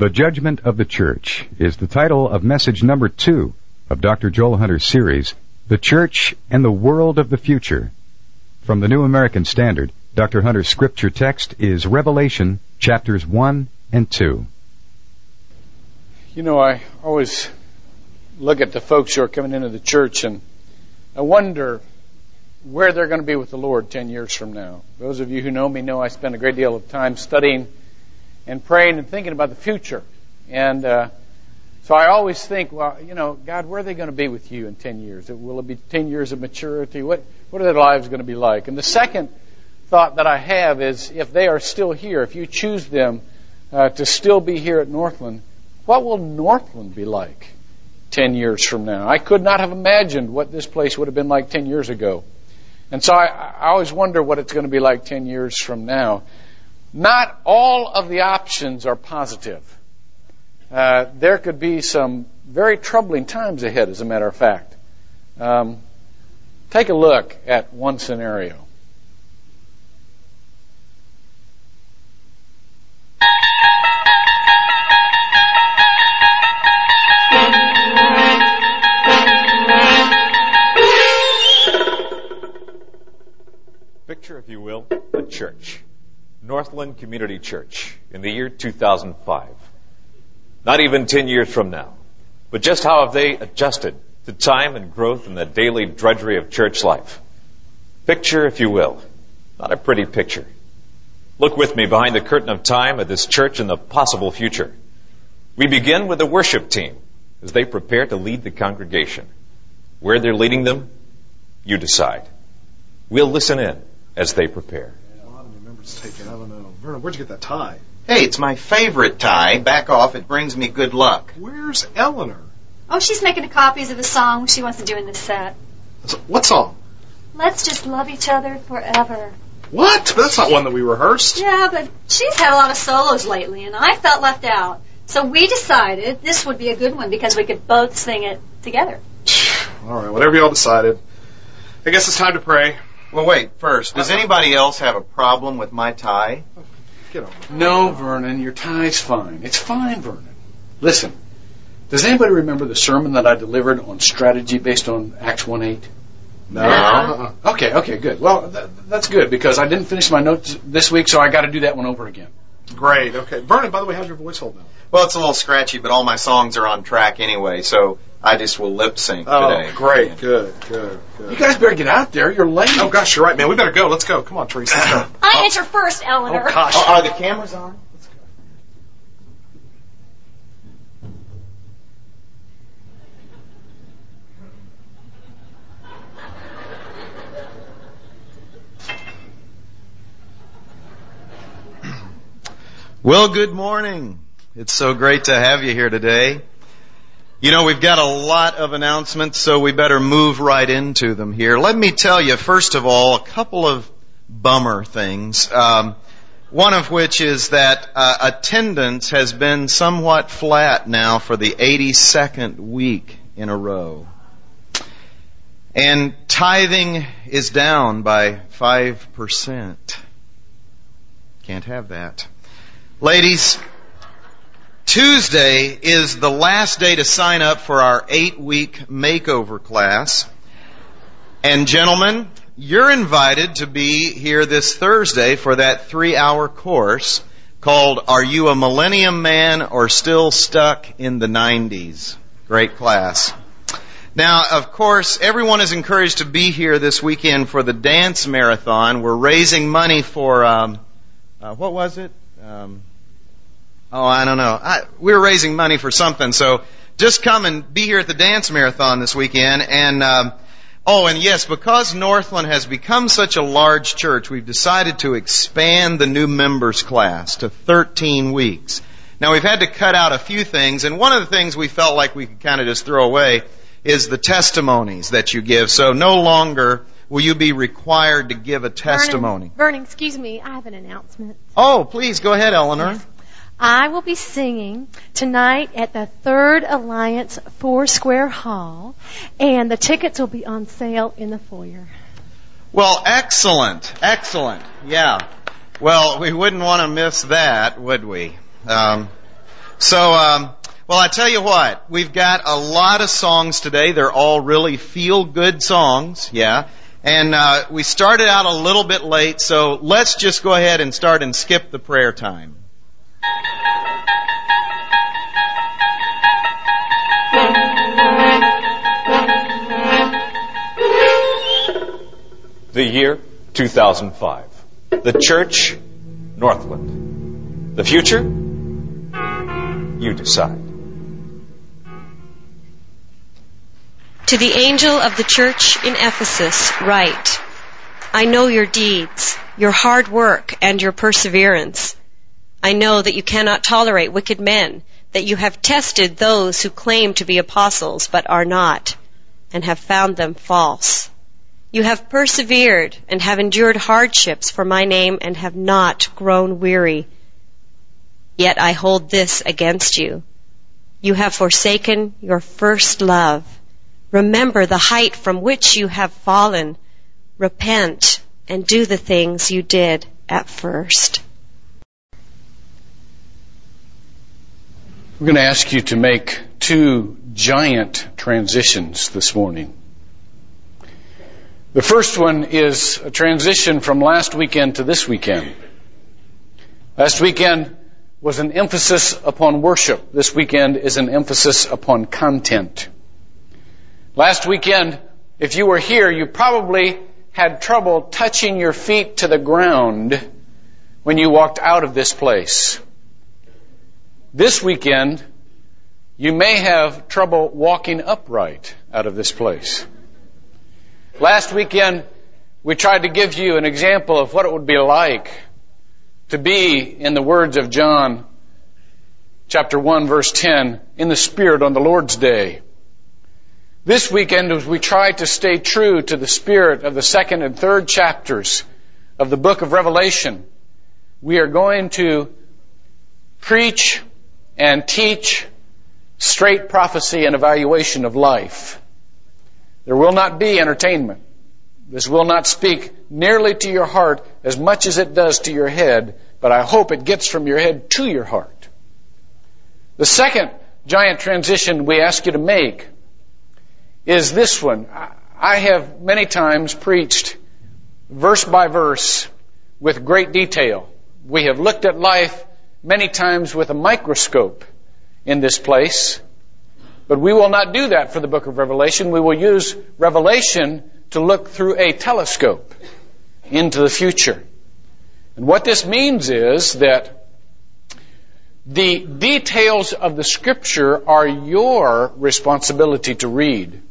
The Judgment of the Church is the title of message number two of Dr. Joel Hunter's series, The Church and the World of the Future. From the New American Standard, Dr. Hunter's scripture text is Revelation chapters 1 and 2. You know, I always look at the folks who are coming into the church and I wonder where they're going to be with the Lord 10 years from now. Those of you who know me know I spend a great deal of time studying and praying and thinking about the future. And uh, so I always think, well, you know, God, where are they going to be with you in 10 years? Will it be 10 years of maturity? What, what are their lives going to be like? And the second thought that I have is if they are still here, if you choose them uh, to still be here at Northland, what will Northland be like 10 years from now? I could not have imagined what this place would have been like 10 years ago. And so I, I always wonder what it's going to be like 10 years from now. Not all of the options are positive. Uh, there could be some very troubling times ahead, as a matter of fact. Um, take a look at one scenario. Picture, if you will, a church. Northland Community Church in the year 2005. Not even 10 years from now. But just how have they adjusted to time and growth and the daily drudgery of church life? Picture, if you will, not a pretty picture. Look with me behind the curtain of time at this church and the possible future. We begin with the worship team as they prepare to lead the congregation. Where they're leading them, you decide. We'll listen in as they prepare taken. I don't know. Vernon, where'd you get that tie? Hey, it's my favorite tie. Back off. It brings me good luck. Where's Eleanor? Oh, she's making copies of the song she wants to do in the set. What song? Let's just love each other forever. What? That's not one that we rehearsed. Yeah, but she's had a lot of solos lately, and I felt left out. So we decided this would be a good one because we could both sing it together. All right, whatever y'all decided. I guess it's time to pray. Well, wait, first, does anybody else have a problem with my tie? Get over No, Vernon, your tie's fine. It's fine, Vernon. Listen, does anybody remember the sermon that I delivered on strategy based on Acts 1 8? No. Uh-uh. Okay, okay, good. Well, th- that's good because I didn't finish my notes this week, so I got to do that one over again. Great. Okay. Vernon, by the way, how's your voice holding up? Well, it's a little scratchy, but all my songs are on track anyway, so I just will lip sync oh, today. great. Good, good, good. You guys better get out there. You're late. Oh, gosh, you're right, man. We better go. Let's go. Come on, Teresa. Let's go. I answer first, Eleanor. Oh, gosh. Oh, are the cameras on? Well, good morning. It's so great to have you here today. You know, we've got a lot of announcements, so we better move right into them here. Let me tell you, first of all, a couple of bummer things. Um, one of which is that uh, attendance has been somewhat flat now for the 82nd week in a row. And tithing is down by 5%. Can't have that. Ladies, Tuesday is the last day to sign up for our eight week makeover class. And gentlemen, you're invited to be here this Thursday for that three hour course called Are You a Millennium Man or Still Stuck in the 90s? Great class. Now, of course, everyone is encouraged to be here this weekend for the dance marathon. We're raising money for, um, uh, what was it? Um, Oh, I don't know. I, we were raising money for something, so just come and be here at the dance marathon this weekend. And um, oh, and yes, because Northland has become such a large church, we've decided to expand the new members class to 13 weeks. Now we've had to cut out a few things, and one of the things we felt like we could kind of just throw away is the testimonies that you give. So no longer will you be required to give a testimony. Vernon, Vernon excuse me, I have an announcement. Oh, please go ahead, Eleanor. I will be singing tonight at the Third Alliance Four Square Hall, and the tickets will be on sale in the foyer. Well, excellent, excellent. Yeah. Well, we wouldn't want to miss that, would we? Um, So, um, well, I tell you what, we've got a lot of songs today. They're all really feel good songs, yeah. And uh, we started out a little bit late, so let's just go ahead and start and skip the prayer time. The year 2005. The church, Northland. The future, you decide. To the angel of the church in Ephesus, write, I know your deeds, your hard work, and your perseverance. I know that you cannot tolerate wicked men, that you have tested those who claim to be apostles but are not, and have found them false. You have persevered and have endured hardships for my name and have not grown weary. Yet I hold this against you. You have forsaken your first love. Remember the height from which you have fallen. Repent and do the things you did at first. We're going to ask you to make two giant transitions this morning. The first one is a transition from last weekend to this weekend. Last weekend was an emphasis upon worship. This weekend is an emphasis upon content. Last weekend, if you were here, you probably had trouble touching your feet to the ground when you walked out of this place. This weekend, you may have trouble walking upright out of this place. Last weekend, we tried to give you an example of what it would be like to be, in the words of John chapter 1 verse 10, in the Spirit on the Lord's Day. This weekend, as we try to stay true to the spirit of the second and third chapters of the book of Revelation, we are going to preach and teach straight prophecy and evaluation of life. There will not be entertainment. This will not speak nearly to your heart as much as it does to your head, but I hope it gets from your head to your heart. The second giant transition we ask you to make is this one. I have many times preached verse by verse with great detail. We have looked at life many times with a microscope in this place. But we will not do that for the book of Revelation. We will use Revelation to look through a telescope into the future. And what this means is that the details of the scripture are your responsibility to read.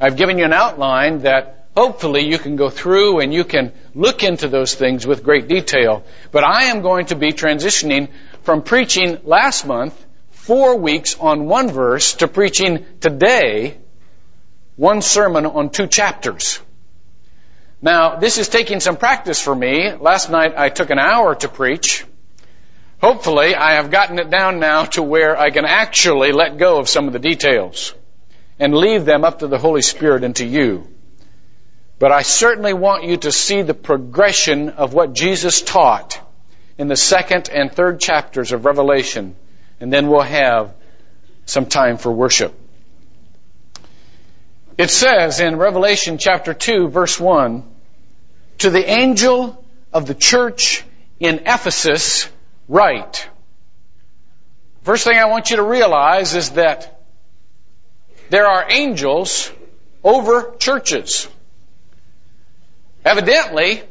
I've given you an outline that hopefully you can go through and you can look into those things with great detail. But I am going to be transitioning from preaching last month four weeks on one verse to preaching today one sermon on two chapters. Now, this is taking some practice for me. Last night I took an hour to preach. Hopefully, I have gotten it down now to where I can actually let go of some of the details and leave them up to the Holy Spirit and to you. But I certainly want you to see the progression of what Jesus taught in the second and third chapters of Revelation, and then we'll have some time for worship. It says in Revelation chapter 2 verse 1, to the angel of the church in Ephesus write. First thing I want you to realize is that there are angels over churches. Evidently,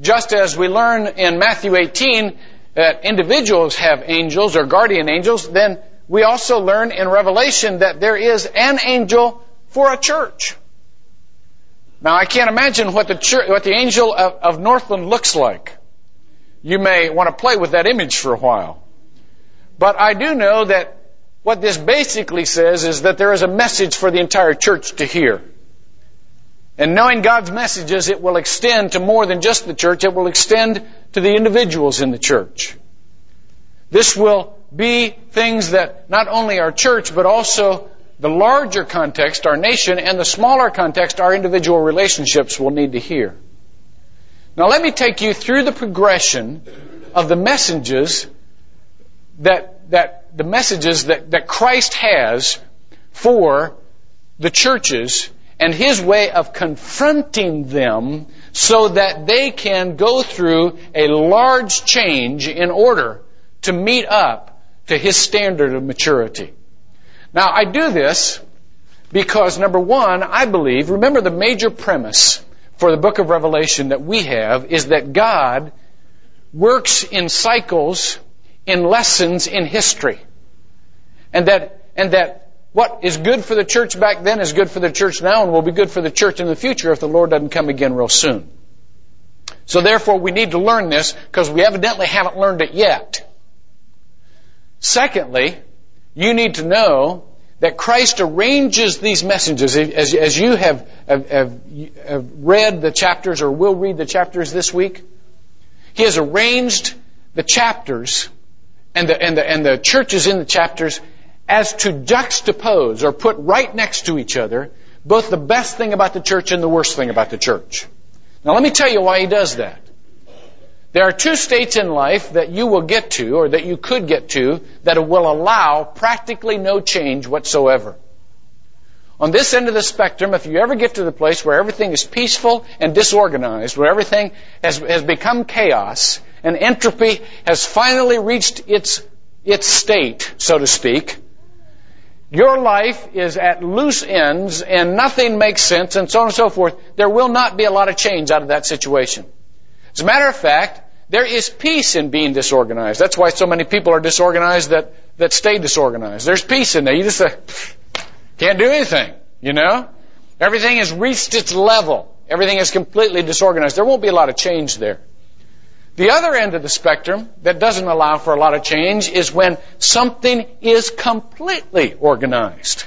just as we learn in Matthew 18 that individuals have angels or guardian angels, then we also learn in Revelation that there is an angel for a church. Now I can't imagine what the church, what the angel of, of Northland looks like. You may want to play with that image for a while. But I do know that what this basically says is that there is a message for the entire church to hear. And knowing God's messages, it will extend to more than just the church. It will extend to the individuals in the church. This will be things that not only our church, but also the larger context, our nation, and the smaller context, our individual relationships will need to hear. Now let me take you through the progression of the messages that, that the messages that, that Christ has for the churches and his way of confronting them so that they can go through a large change in order to meet up to his standard of maturity. Now, I do this because, number one, I believe, remember the major premise for the book of Revelation that we have is that God works in cycles, in lessons in history. And that, and that what is good for the church back then is good for the church now and will be good for the church in the future if the Lord doesn't come again real soon. So therefore we need to learn this because we evidently haven't learned it yet. Secondly, you need to know that Christ arranges these messages as, as you have, have, have, read the chapters or will read the chapters this week. He has arranged the chapters and the, and the, and the churches in the chapters as to juxtapose or put right next to each other both the best thing about the church and the worst thing about the church. Now let me tell you why he does that. There are two states in life that you will get to, or that you could get to, that will allow practically no change whatsoever. On this end of the spectrum, if you ever get to the place where everything is peaceful and disorganized, where everything has, has become chaos, and entropy has finally reached its, its state, so to speak, your life is at loose ends and nothing makes sense and so on and so forth, there will not be a lot of change out of that situation. As a matter of fact, there is peace in being disorganized. That's why so many people are disorganized that, that stay disorganized. There's peace in there. You just uh, can't do anything, you know? Everything has reached its level. Everything is completely disorganized. There won't be a lot of change there. The other end of the spectrum that doesn't allow for a lot of change is when something is completely organized.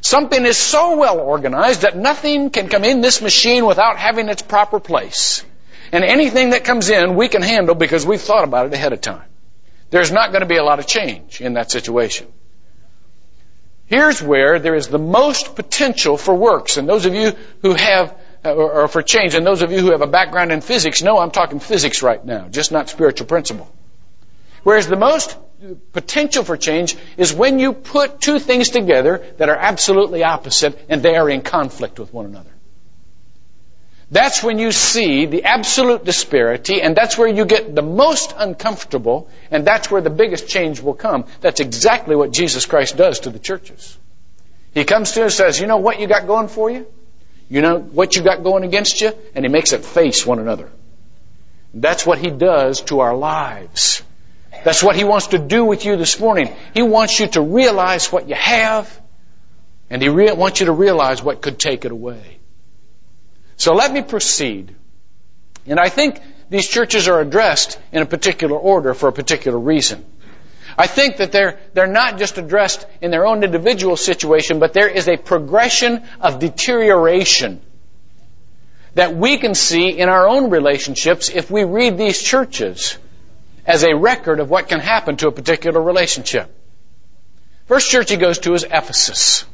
Something is so well organized that nothing can come in this machine without having its proper place. And anything that comes in, we can handle because we've thought about it ahead of time. There's not going to be a lot of change in that situation. Here's where there is the most potential for works. And those of you who have, uh, or for change, and those of you who have a background in physics know I'm talking physics right now, just not spiritual principle. Whereas the most potential for change is when you put two things together that are absolutely opposite and they are in conflict with one another. That's when you see the absolute disparity, and that's where you get the most uncomfortable, and that's where the biggest change will come. That's exactly what Jesus Christ does to the churches. He comes to us and says, You know what you got going for you? You know what you got going against you? And He makes it face one another. That's what He does to our lives. That's what He wants to do with you this morning. He wants you to realize what you have, and He re- wants you to realize what could take it away. So let me proceed. And I think these churches are addressed in a particular order for a particular reason. I think that they're, they're not just addressed in their own individual situation, but there is a progression of deterioration that we can see in our own relationships if we read these churches as a record of what can happen to a particular relationship. First church he goes to is Ephesus.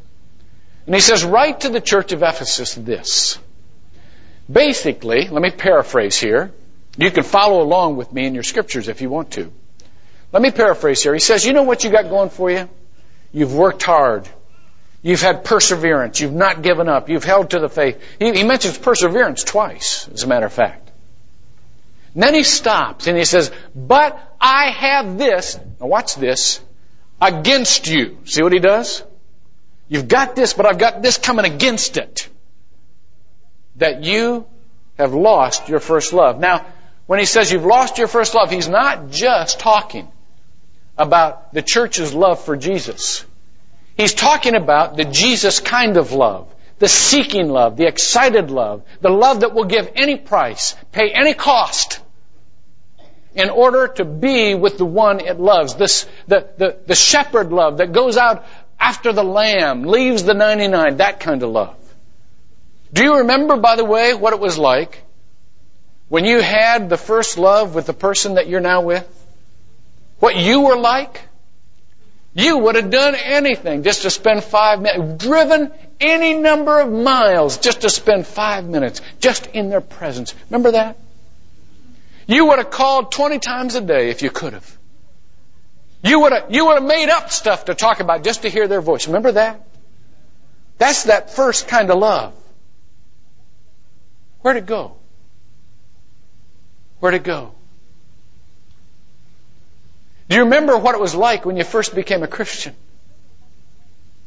And he says, write to the church of Ephesus this. Basically, let me paraphrase here. You can follow along with me in your scriptures if you want to. Let me paraphrase here. He says, you know what you got going for you? You've worked hard. You've had perseverance. You've not given up. You've held to the faith. He, he mentions perseverance twice, as a matter of fact. And then he stops and he says, but I have this, now watch this, against you. See what he does? You've got this, but I've got this coming against it that you have lost your first love. Now, when he says you've lost your first love, he's not just talking about the church's love for Jesus. He's talking about the Jesus kind of love, the seeking love, the excited love, the love that will give any price, pay any cost in order to be with the one it loves. This, the, the, the shepherd love that goes out after the lamb, leaves the 99, that kind of love. Do you remember, by the way, what it was like when you had the first love with the person that you're now with? What you were like? You would have done anything just to spend five minutes, driven any number of miles just to spend five minutes just in their presence. Remember that? You would have called 20 times a day if you could have. You would have, you would have made up stuff to talk about just to hear their voice. Remember that? That's that first kind of love. Where'd it go? Where'd it go? Do you remember what it was like when you first became a Christian?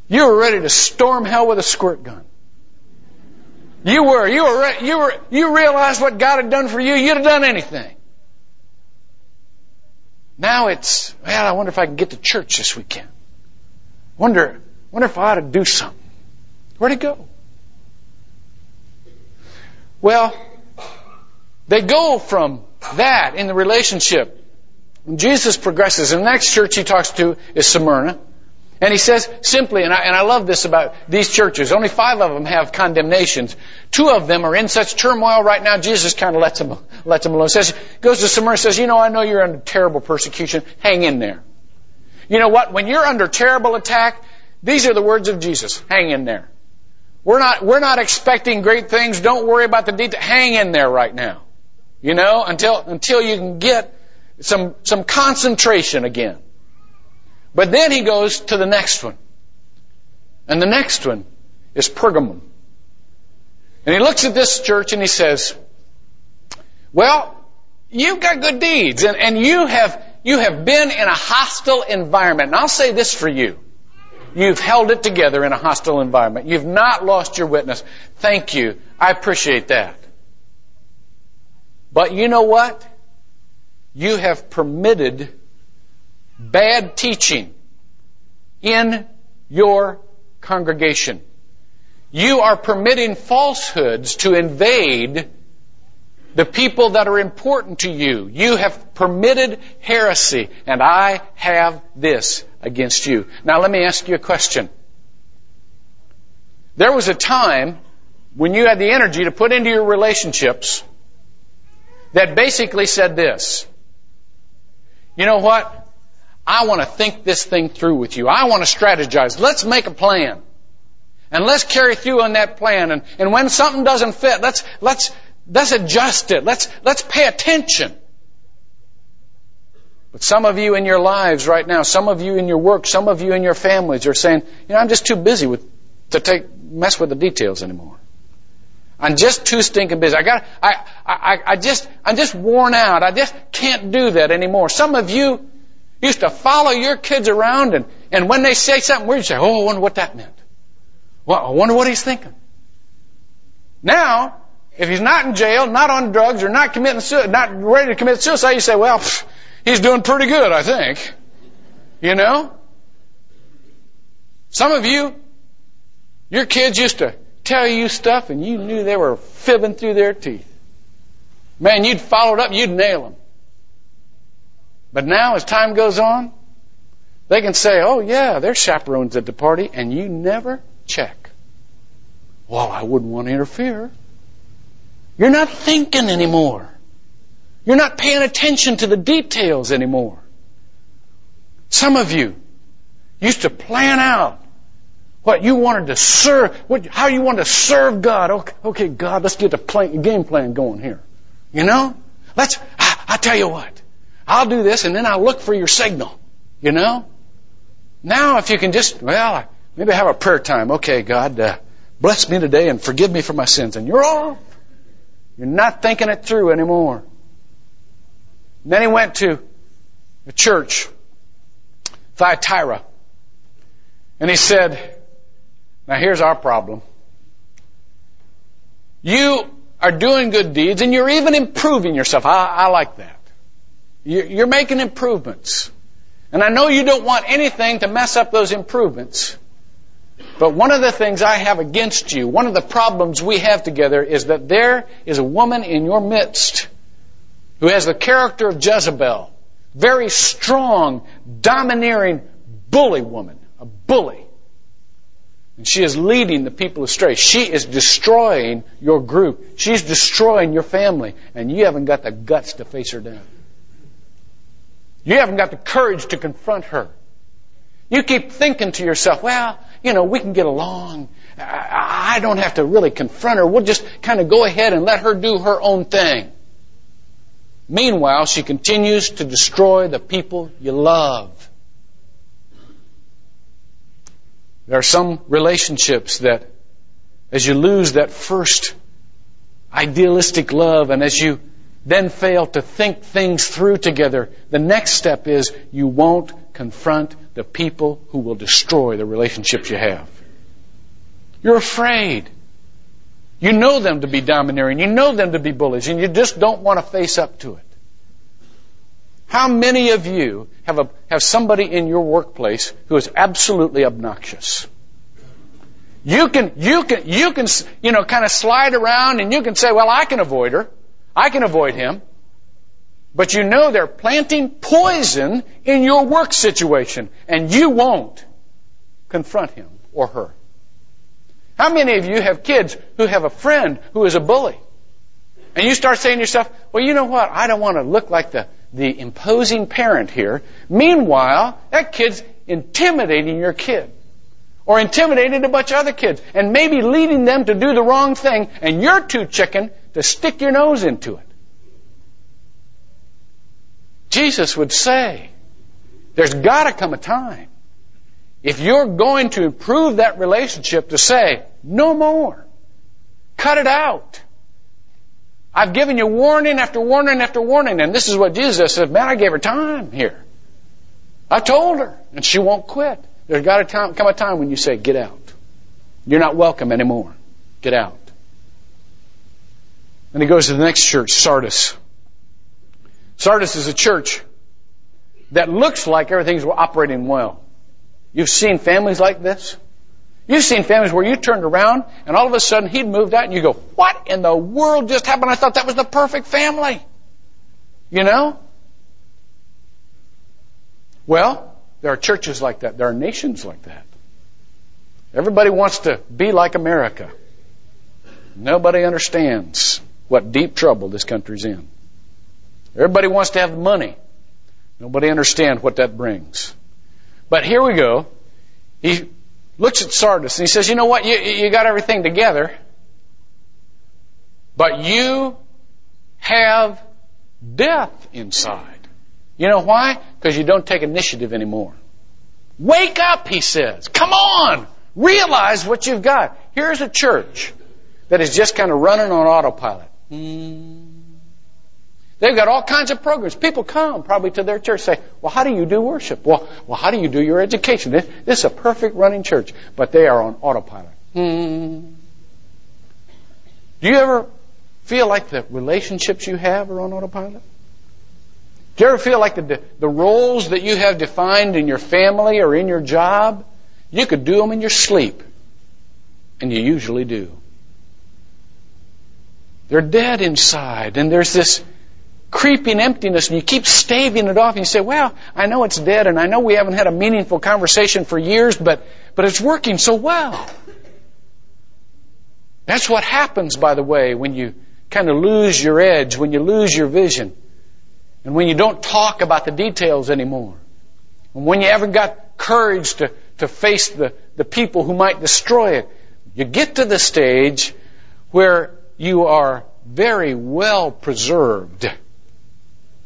You were ready to storm hell with a squirt gun. You were, you were, you were, you realized what God had done for you, you'd have done anything. Now it's, well, I wonder if I can get to church this weekend. Wonder, wonder if I ought to do something. Where'd it go? Well, they go from that in the relationship. Jesus progresses. And the next church he talks to is Smyrna. And he says simply, and I, and I love this about these churches, only five of them have condemnations. Two of them are in such turmoil right now, Jesus kind of lets them, lets them alone. Says, goes to Smyrna, says, you know, I know you're under terrible persecution. Hang in there. You know what? When you're under terrible attack, these are the words of Jesus. Hang in there. We're not, we're not expecting great things. Don't worry about the detail. Hang in there right now. You know, until, until you can get some, some concentration again. But then he goes to the next one. And the next one is Pergamum. And he looks at this church and he says, well, you've got good deeds and, and you have, you have been in a hostile environment. And I'll say this for you. You've held it together in a hostile environment. You've not lost your witness. Thank you. I appreciate that. But you know what? You have permitted bad teaching in your congregation. You are permitting falsehoods to invade the people that are important to you. You have permitted heresy, and I have this against you. Now let me ask you a question. There was a time when you had the energy to put into your relationships that basically said this. You know what? I want to think this thing through with you. I want to strategize. Let's make a plan. And let's carry through on that plan. And, and when something doesn't fit, let's, let's, let's adjust it. Let's, let's pay attention. But some of you in your lives right now, some of you in your work, some of you in your families are saying, you know, I'm just too busy with, to take, mess with the details anymore. I'm just too stinking busy. I got, I, I, I just, I'm just worn out. I just can't do that anymore. Some of you, used to follow your kids around and, and when they say something weird, you say, oh, I wonder what that meant. Well, I wonder what he's thinking. Now, if he's not in jail, not on drugs, or not committing suicide, not ready to commit suicide, you say, well, pff, he's doing pretty good, I think. You know? Some of you, your kids used to tell you stuff and you knew they were fibbing through their teeth. Man, you'd follow it up, you'd nail them. But now, as time goes on, they can say, oh yeah, there's chaperones at the party, and you never check. Well, I wouldn't want to interfere. You're not thinking anymore. You're not paying attention to the details anymore. Some of you used to plan out what you wanted to serve, what, how you wanted to serve God. Okay, okay God, let's get a plan, game plan going here. You know? Let's, I, I tell you what. I'll do this and then I'll look for your signal. You know? Now if you can just, well, maybe have a prayer time. Okay, God, uh, bless me today and forgive me for my sins. And you're off. You're not thinking it through anymore. And then he went to a church, Thyatira. And he said, now here's our problem. You are doing good deeds and you're even improving yourself. I, I like that. You're making improvements. And I know you don't want anything to mess up those improvements. But one of the things I have against you, one of the problems we have together is that there is a woman in your midst who has the character of Jezebel. Very strong, domineering, bully woman. A bully. And she is leading the people astray. She is destroying your group. She's destroying your family. And you haven't got the guts to face her down. You haven't got the courage to confront her. You keep thinking to yourself, well, you know, we can get along. I don't have to really confront her. We'll just kind of go ahead and let her do her own thing. Meanwhile, she continues to destroy the people you love. There are some relationships that, as you lose that first idealistic love and as you then fail to think things through together, the next step is you won't confront the people who will destroy the relationships you have. You're afraid. You know them to be domineering. You know them to be bullies, and you just don't want to face up to it. How many of you have, a, have somebody in your workplace who is absolutely obnoxious? You can, you can, you can, you know, kind of slide around and you can say, well, I can avoid her. I can avoid him. But you know they're planting poison in your work situation and you won't confront him or her. How many of you have kids who have a friend who is a bully? And you start saying to yourself, well, you know what? I don't want to look like the, the imposing parent here. Meanwhile, that kid's intimidating your kid. Or intimidating a bunch of other kids. And maybe leading them to do the wrong thing. And you're too chicken to stick your nose into it. Jesus would say, there's gotta come a time. If you're going to improve that relationship to say, no more. Cut it out. I've given you warning after warning after warning, and this is what Jesus said, man, I gave her time here. I told her, and she won't quit. There's got to come a time when you say, get out. You're not welcome anymore. Get out. And he goes to the next church, Sardis. Sardis is a church that looks like everything's operating well. You've seen families like this? You've seen families where you turned around and all of a sudden he'd moved out and you go, what in the world just happened? I thought that was the perfect family. You know? Well, there are churches like that. There are nations like that. Everybody wants to be like America. Nobody understands what deep trouble this country's in. Everybody wants to have money. Nobody understands what that brings. But here we go. He looks at Sardis and he says, you know what? You, you got everything together, but you have death inside. You know why? Because you don't take initiative anymore. Wake up, he says. Come on! Realize what you've got. Here's a church that is just kind of running on autopilot. Hmm. They've got all kinds of programs. People come probably to their church say, well, how do you do worship? Well, well, how do you do your education? This, this is a perfect running church, but they are on autopilot. Hmm. Do you ever feel like the relationships you have are on autopilot? Do you ever feel like the, the roles that you have defined in your family or in your job, you could do them in your sleep? And you usually do. They're dead inside, and there's this creeping emptiness and you keep staving it off and you say, well, I know it's dead and I know we haven't had a meaningful conversation for years, but, but it's working so well. That's what happens, by the way, when you kind of lose your edge, when you lose your vision, and when you don't talk about the details anymore. And when you haven't got courage to, to face the, the people who might destroy it. You get to the stage where you are very well preserved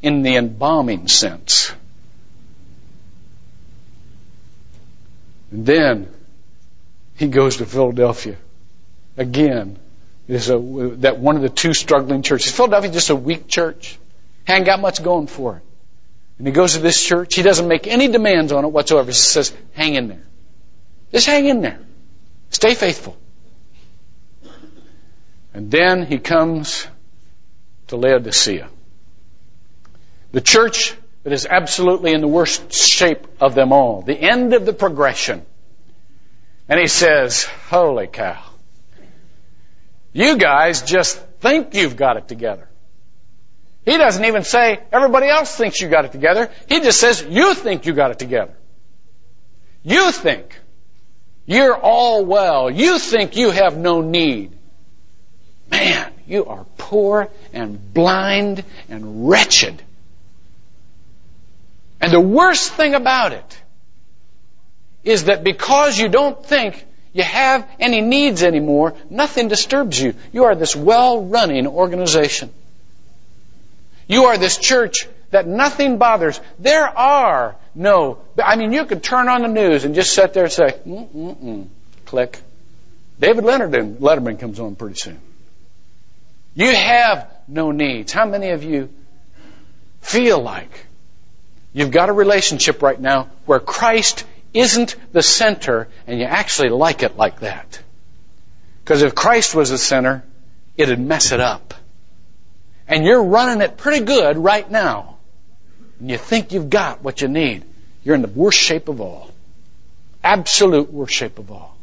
in the embalming sense. And then he goes to Philadelphia. Again, is a, that one of the two struggling churches. Philadelphia just a weak church. Hadn't got much going for it. And he goes to this church. He doesn't make any demands on it whatsoever. He says, hang in there. Just hang in there. Stay faithful. And then he comes to Laodicea. The church that is absolutely in the worst shape of them all. The end of the progression. And he says, holy cow. You guys just think you've got it together. He doesn't even say everybody else thinks you got it together. He just says you think you got it together. You think you're all well. You think you have no need. Man, you are poor and blind and wretched. And the worst thing about it is that because you don't think you have any needs anymore, nothing disturbs you. You are this well running organization. You are this church that nothing bothers. There are no, I mean, you could turn on the news and just sit there and say, mm-mm-mm, click. David Leonard and Letterman comes on pretty soon. You have no needs. How many of you feel like you've got a relationship right now where Christ isn't the center and you actually like it like that? Because if Christ was the center, it'd mess it up. And you're running it pretty good right now. And you think you've got what you need. You're in the worst shape of all. Absolute worst shape of all.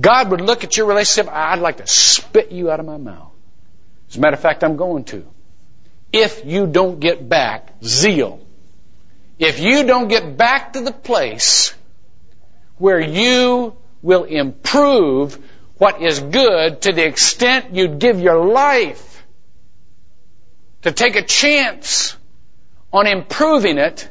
God would look at your relationship, I'd like to spit you out of my mouth. As a matter of fact, I'm going to. If you don't get back zeal, if you don't get back to the place where you will improve what is good to the extent you'd give your life to take a chance on improving it,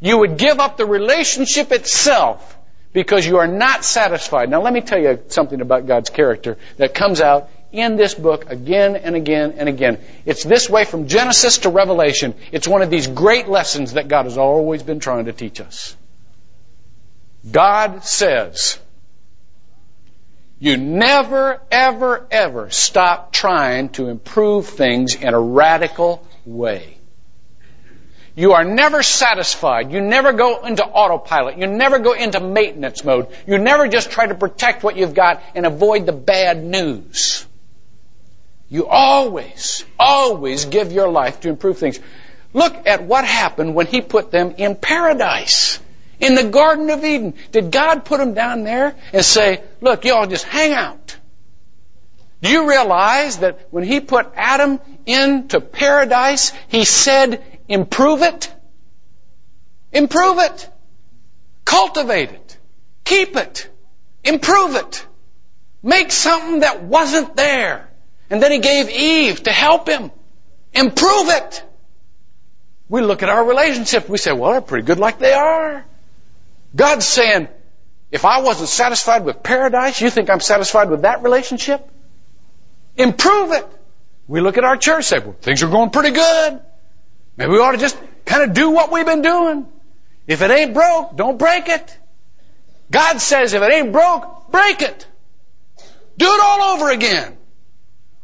you would give up the relationship itself because you are not satisfied. Now let me tell you something about God's character that comes out in this book again and again and again. It's this way from Genesis to Revelation. It's one of these great lessons that God has always been trying to teach us. God says, you never, ever, ever stop trying to improve things in a radical way. You are never satisfied. You never go into autopilot. You never go into maintenance mode. You never just try to protect what you've got and avoid the bad news. You always, always give your life to improve things. Look at what happened when he put them in paradise. In the Garden of Eden. Did God put them down there and say, look, y'all just hang out? Do you realize that when he put Adam into paradise, he said, Improve it. Improve it. Cultivate it. Keep it. Improve it. Make something that wasn't there. And then he gave Eve to help him. Improve it. We look at our relationship. We say, well, they're pretty good like they are. God's saying, if I wasn't satisfied with paradise, you think I'm satisfied with that relationship? Improve it. We look at our church, say, well, things are going pretty good. Maybe we ought to just kind of do what we've been doing. If it ain't broke, don't break it. God says if it ain't broke, break it. Do it all over again.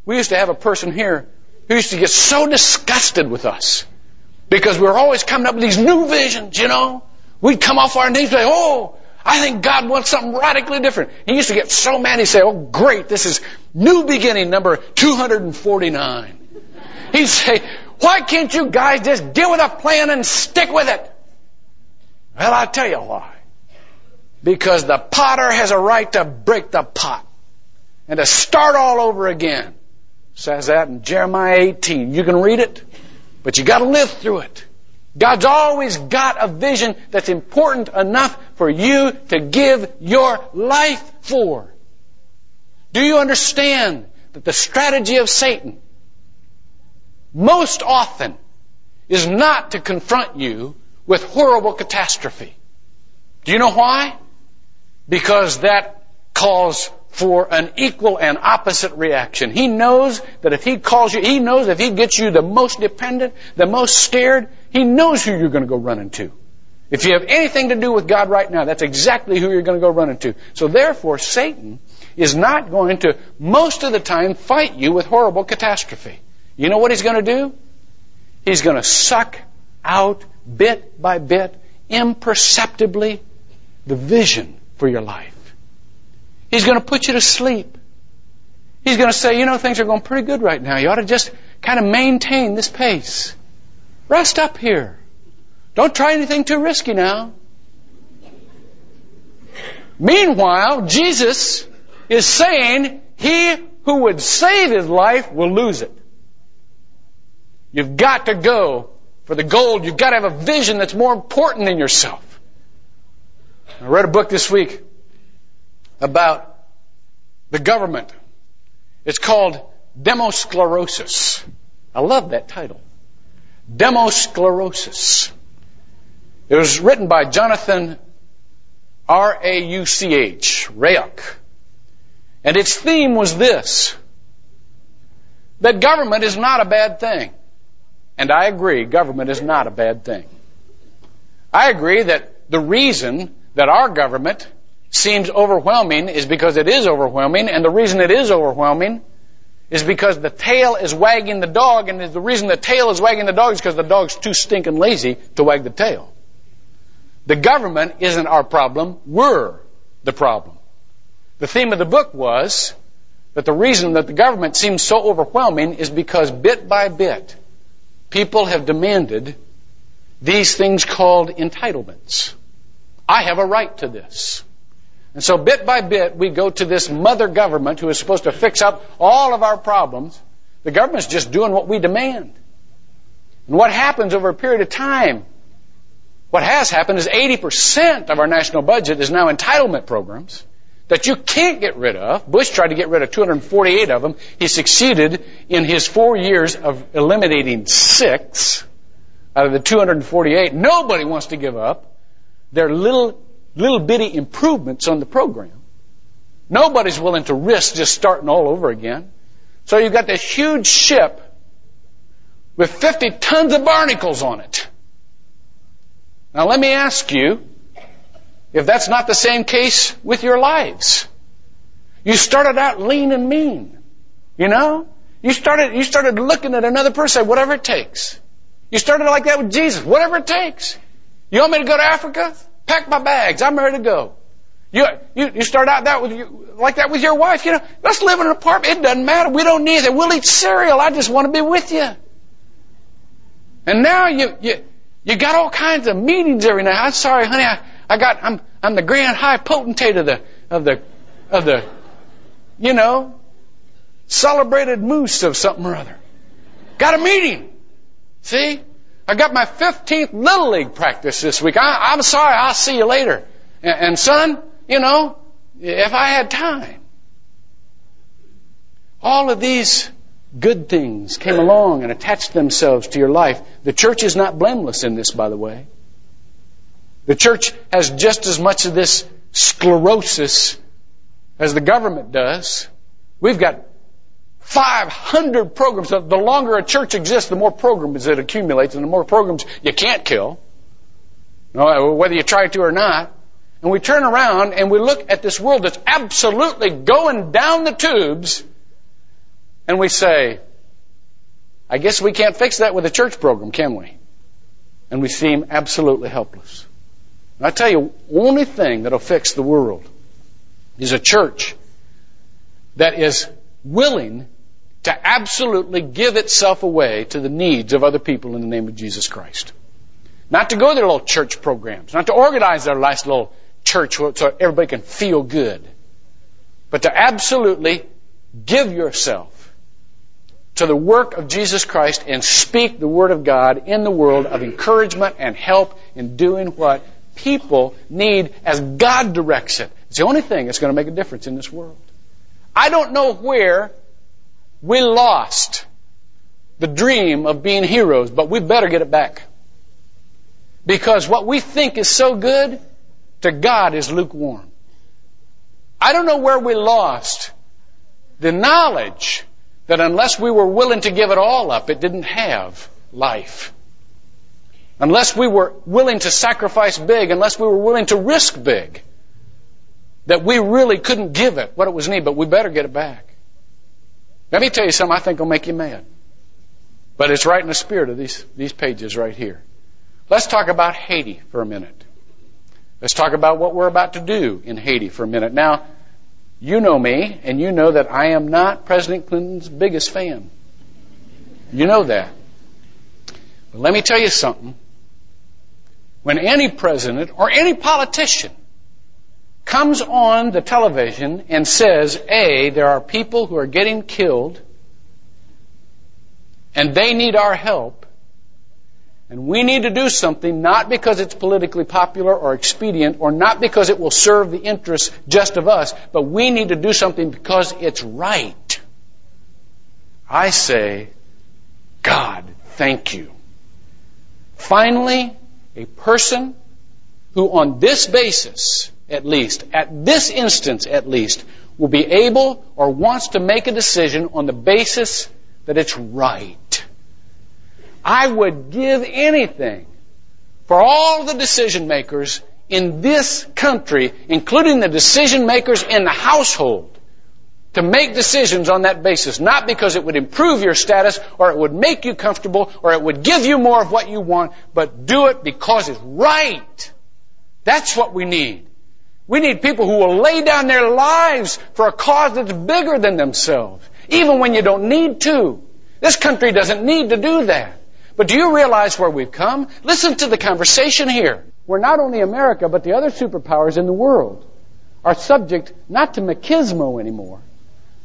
We used to have a person here who used to get so disgusted with us because we were always coming up with these new visions, you know. We'd come off our knees and say, oh, I think God wants something radically different. He used to get so mad, he'd say, oh great, this is new beginning number 249. He'd say, why can't you guys just get with a plan and stick with it? Well, I'll tell you why. Because the potter has a right to break the pot and to start all over again. Says that in Jeremiah 18. You can read it, but you gotta live through it. God's always got a vision that's important enough for you to give your life for. Do you understand that the strategy of Satan most often is not to confront you with horrible catastrophe. Do you know why? Because that calls for an equal and opposite reaction. He knows that if he calls you, he knows if he gets you the most dependent, the most scared, he knows who you're going to go running to. If you have anything to do with God right now, that's exactly who you're going to go running to. So therefore, Satan is not going to, most of the time, fight you with horrible catastrophe. You know what he's going to do? He's going to suck out bit by bit, imperceptibly, the vision for your life. He's going to put you to sleep. He's going to say, you know, things are going pretty good right now. You ought to just kind of maintain this pace. Rest up here. Don't try anything too risky now. Meanwhile, Jesus is saying, he who would save his life will lose it. You've got to go for the gold. You've got to have a vision that's more important than yourself. I read a book this week about the government. It's called Demosclerosis. I love that title. Demosclerosis. It was written by Jonathan R-A-U-C-H, Rauch. And its theme was this, that government is not a bad thing. And I agree, government is not a bad thing. I agree that the reason that our government seems overwhelming is because it is overwhelming, and the reason it is overwhelming is because the tail is wagging the dog, and the reason the tail is wagging the dog is because the dog's too stinking lazy to wag the tail. The government isn't our problem, we're the problem. The theme of the book was that the reason that the government seems so overwhelming is because bit by bit, people have demanded these things called entitlements. I have a right to this. And so bit by bit, we go to this mother government who is supposed to fix up all of our problems. The government's just doing what we demand. And what happens over a period of time, what has happened is 80% of our national budget is now entitlement programs that you can't get rid of. Bush tried to get rid of 248 of them. He succeeded in his four years of eliminating six out of the 248. Nobody wants to give up their little, little bitty improvements on the program. Nobody's willing to risk just starting all over again. So you've got this huge ship with 50 tons of barnacles on it. Now let me ask you, if that's not the same case with your lives. You started out lean and mean. You know? You started, you started looking at another person, whatever it takes. You started like that with Jesus, whatever it takes. You want me to go to Africa? Pack my bags. I'm ready to go. You, you, you start out that with you, like that with your wife. You know, let's live in an apartment. It doesn't matter. We don't need it. We'll eat cereal. I just want to be with you. And now you, you, you got all kinds of meetings every night. I'm sorry, honey. I, I got, I'm, I'm the grand high potentate of the, of the, of the, you know, celebrated moose of something or other. Got a meeting. See? I got my 15th Little League practice this week. I, am sorry, I'll see you later. And, and son, you know, if I had time. All of these good things came along and attached themselves to your life. The church is not blameless in this, by the way. The church has just as much of this sclerosis as the government does. We've got 500 programs. The longer a church exists, the more programs it accumulates, and the more programs you can't kill, whether you try to or not. And we turn around and we look at this world that's absolutely going down the tubes, and we say, I guess we can't fix that with a church program, can we? And we seem absolutely helpless. And I tell you, only thing that'll fix the world is a church that is willing to absolutely give itself away to the needs of other people in the name of Jesus Christ. Not to go to their little church programs, not to organize their last little church so everybody can feel good, but to absolutely give yourself to the work of Jesus Christ and speak the Word of God in the world of encouragement and help in doing what people need as God directs it. It's the only thing that's going to make a difference in this world. I don't know where we lost the dream of being heroes, but we better get it back. Because what we think is so good, to God is lukewarm. I don't know where we lost the knowledge that unless we were willing to give it all up, it didn't have life. Unless we were willing to sacrifice big, unless we were willing to risk big, that we really couldn't give it what it was needed, but we better get it back. Let me tell you something I think will make you mad. But it's right in the spirit of these, these pages right here. Let's talk about Haiti for a minute. Let's talk about what we're about to do in Haiti for a minute. Now, you know me, and you know that I am not President Clinton's biggest fan. You know that. But let me tell you something. When any president or any politician comes on the television and says, A, there are people who are getting killed and they need our help, and we need to do something not because it's politically popular or expedient or not because it will serve the interests just of us, but we need to do something because it's right. I say, God, thank you. Finally, a person who on this basis, at least, at this instance at least, will be able or wants to make a decision on the basis that it's right. I would give anything for all the decision makers in this country, including the decision makers in the household, to make decisions on that basis. Not because it would improve your status or it would make you comfortable or it would give you more of what you want, but do it because it's right. That's what we need. We need people who will lay down their lives for a cause that's bigger than themselves, even when you don't need to. This country doesn't need to do that. But do you realize where we've come? Listen to the conversation here. We're not only America, but the other superpowers in the world are subject not to machismo anymore,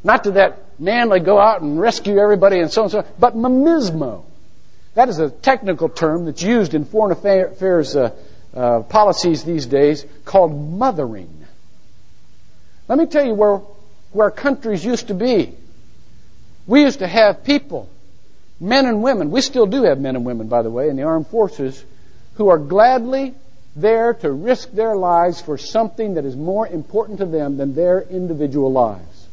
not to that manly go out and rescue everybody and so on and so but mamismo. That is a technical term that's used in foreign affairs uh, uh, policies these days called mothering. Let me tell you where, where countries used to be. We used to have people, men and women, we still do have men and women, by the way, in the armed forces, who are gladly there to risk their lives for something that is more important to them than their individual lives.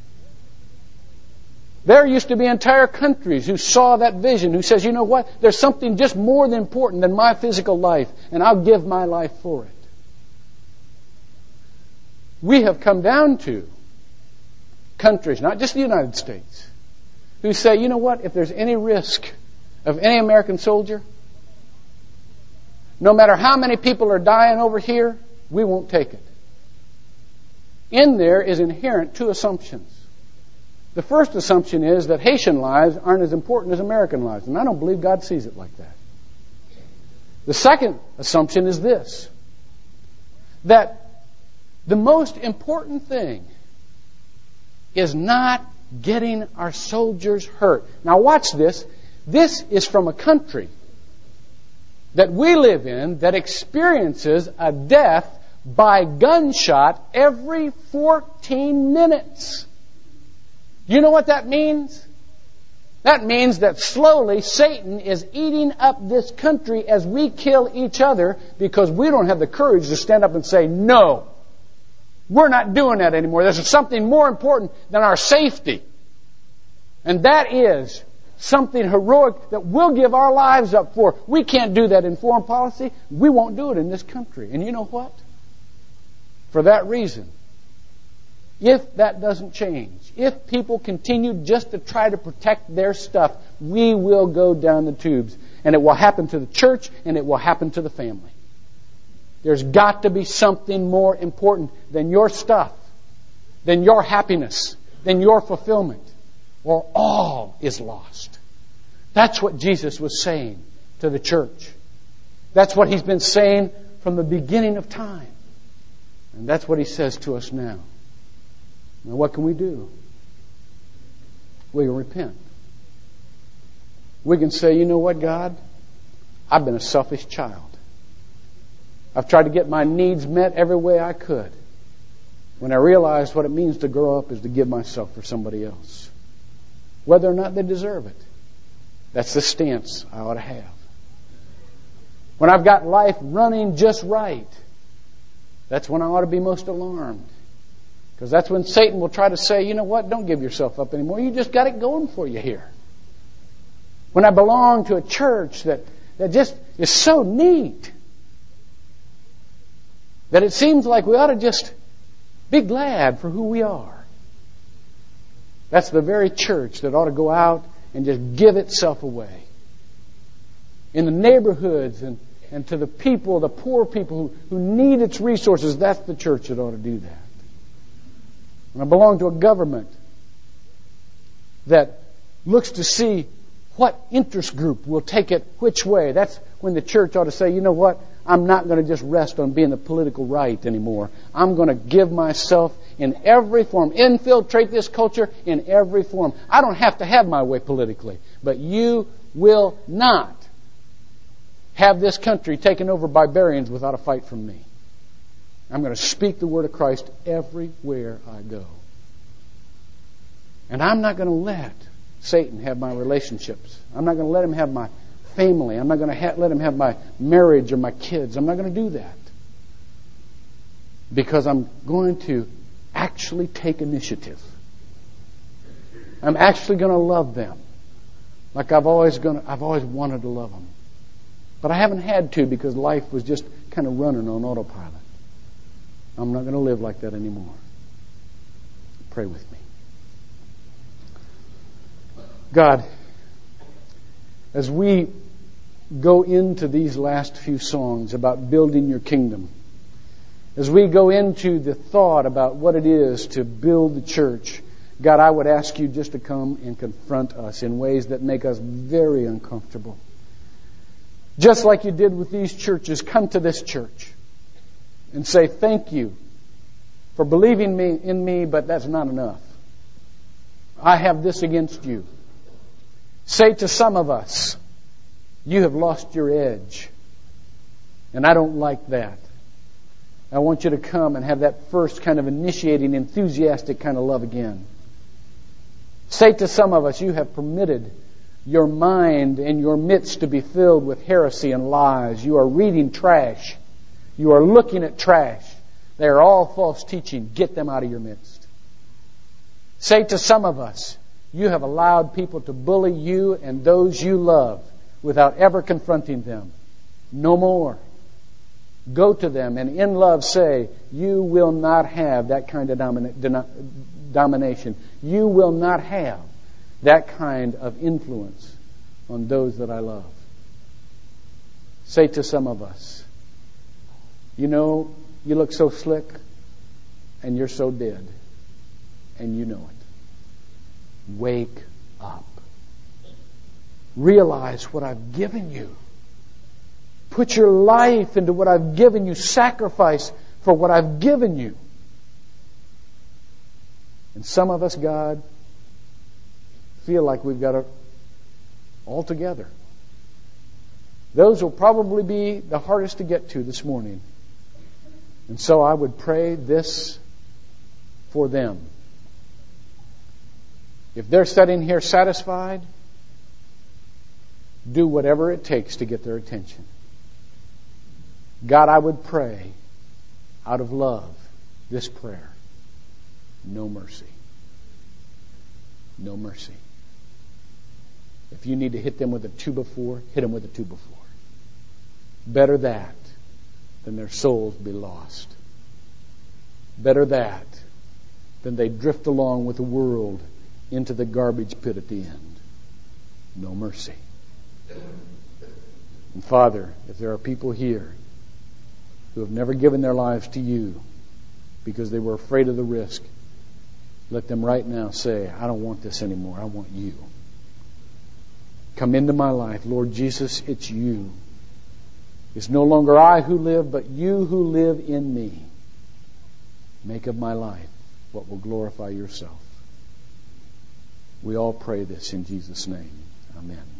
There used to be entire countries who saw that vision, who says, you know what? There's something just more than important than my physical life, and I'll give my life for it. We have come down to countries, not just the United States, who say, you know what? If there's any risk of any American soldier, no matter how many people are dying over here, we won't take it. In there is inherent two assumptions. The first assumption is that Haitian lives aren't as important as American lives, and I don't believe God sees it like that. The second assumption is this that the most important thing is not getting our soldiers hurt. Now, watch this. This is from a country that we live in that experiences a death by gunshot every 14 minutes. You know what that means? That means that slowly Satan is eating up this country as we kill each other because we don't have the courage to stand up and say, no, we're not doing that anymore. There's something more important than our safety. And that is something heroic that we'll give our lives up for. We can't do that in foreign policy. We won't do it in this country. And you know what? For that reason, if that doesn't change, if people continue just to try to protect their stuff, we will go down the tubes. And it will happen to the church and it will happen to the family. There's got to be something more important than your stuff, than your happiness, than your fulfillment, or all is lost. That's what Jesus was saying to the church. That's what he's been saying from the beginning of time. And that's what he says to us now. Now, what can we do? We can repent. We can say, you know what, God? I've been a selfish child. I've tried to get my needs met every way I could. When I realized what it means to grow up is to give myself for somebody else, whether or not they deserve it. That's the stance I ought to have. When I've got life running just right, that's when I ought to be most alarmed. Because that's when Satan will try to say, you know what, don't give yourself up anymore. You just got it going for you here. When I belong to a church that, that just is so neat that it seems like we ought to just be glad for who we are. That's the very church that ought to go out and just give itself away. In the neighborhoods and, and to the people, the poor people who, who need its resources, that's the church that ought to do that. And I belong to a government that looks to see what interest group will take it which way. That's when the church ought to say, you know what? I'm not going to just rest on being the political right anymore. I'm going to give myself in every form, infiltrate this culture in every form. I don't have to have my way politically, but you will not have this country taken over by barbarians without a fight from me. I'm going to speak the word of Christ everywhere I go. And I'm not going to let Satan have my relationships. I'm not going to let him have my family. I'm not going to ha- let him have my marriage or my kids. I'm not going to do that. Because I'm going to actually take initiative. I'm actually going to love them. Like I've always gonna, I've always wanted to love them. But I haven't had to because life was just kind of running on autopilot. I'm not going to live like that anymore. Pray with me. God, as we go into these last few songs about building your kingdom, as we go into the thought about what it is to build the church, God, I would ask you just to come and confront us in ways that make us very uncomfortable. Just like you did with these churches, come to this church and say, Thank you for believing me in me, but that's not enough. I have this against you. Say to some of us, You have lost your edge. And I don't like that. I want you to come and have that first kind of initiating, enthusiastic kind of love again. Say to some of us, you have permitted your mind and your midst to be filled with heresy and lies. You are reading trash. You are looking at trash. They are all false teaching. Get them out of your midst. Say to some of us, you have allowed people to bully you and those you love without ever confronting them. No more. Go to them and in love say, You will not have that kind of domina- domination. You will not have that kind of influence on those that I love. Say to some of us, You know, you look so slick and you're so dead, and you know it. Wake up. Realize what I've given you. Put your life into what I've given you. Sacrifice for what I've given you. And some of us, God, feel like we've got it all together. Those will probably be the hardest to get to this morning. And so I would pray this for them. If they're sitting here satisfied, do whatever it takes to get their attention. God, I would pray out of love this prayer no mercy. No mercy. If you need to hit them with a two before, hit them with a two before. Better that than their souls be lost. Better that than they drift along with the world into the garbage pit at the end. No mercy. And Father, if there are people here who have never given their lives to you because they were afraid of the risk, let them right now say, I don't want this anymore. I want you. Come into my life. Lord Jesus, it's you. It's no longer I who live, but you who live in me. Make of my life what will glorify yourself. We all pray this in Jesus' name. Amen.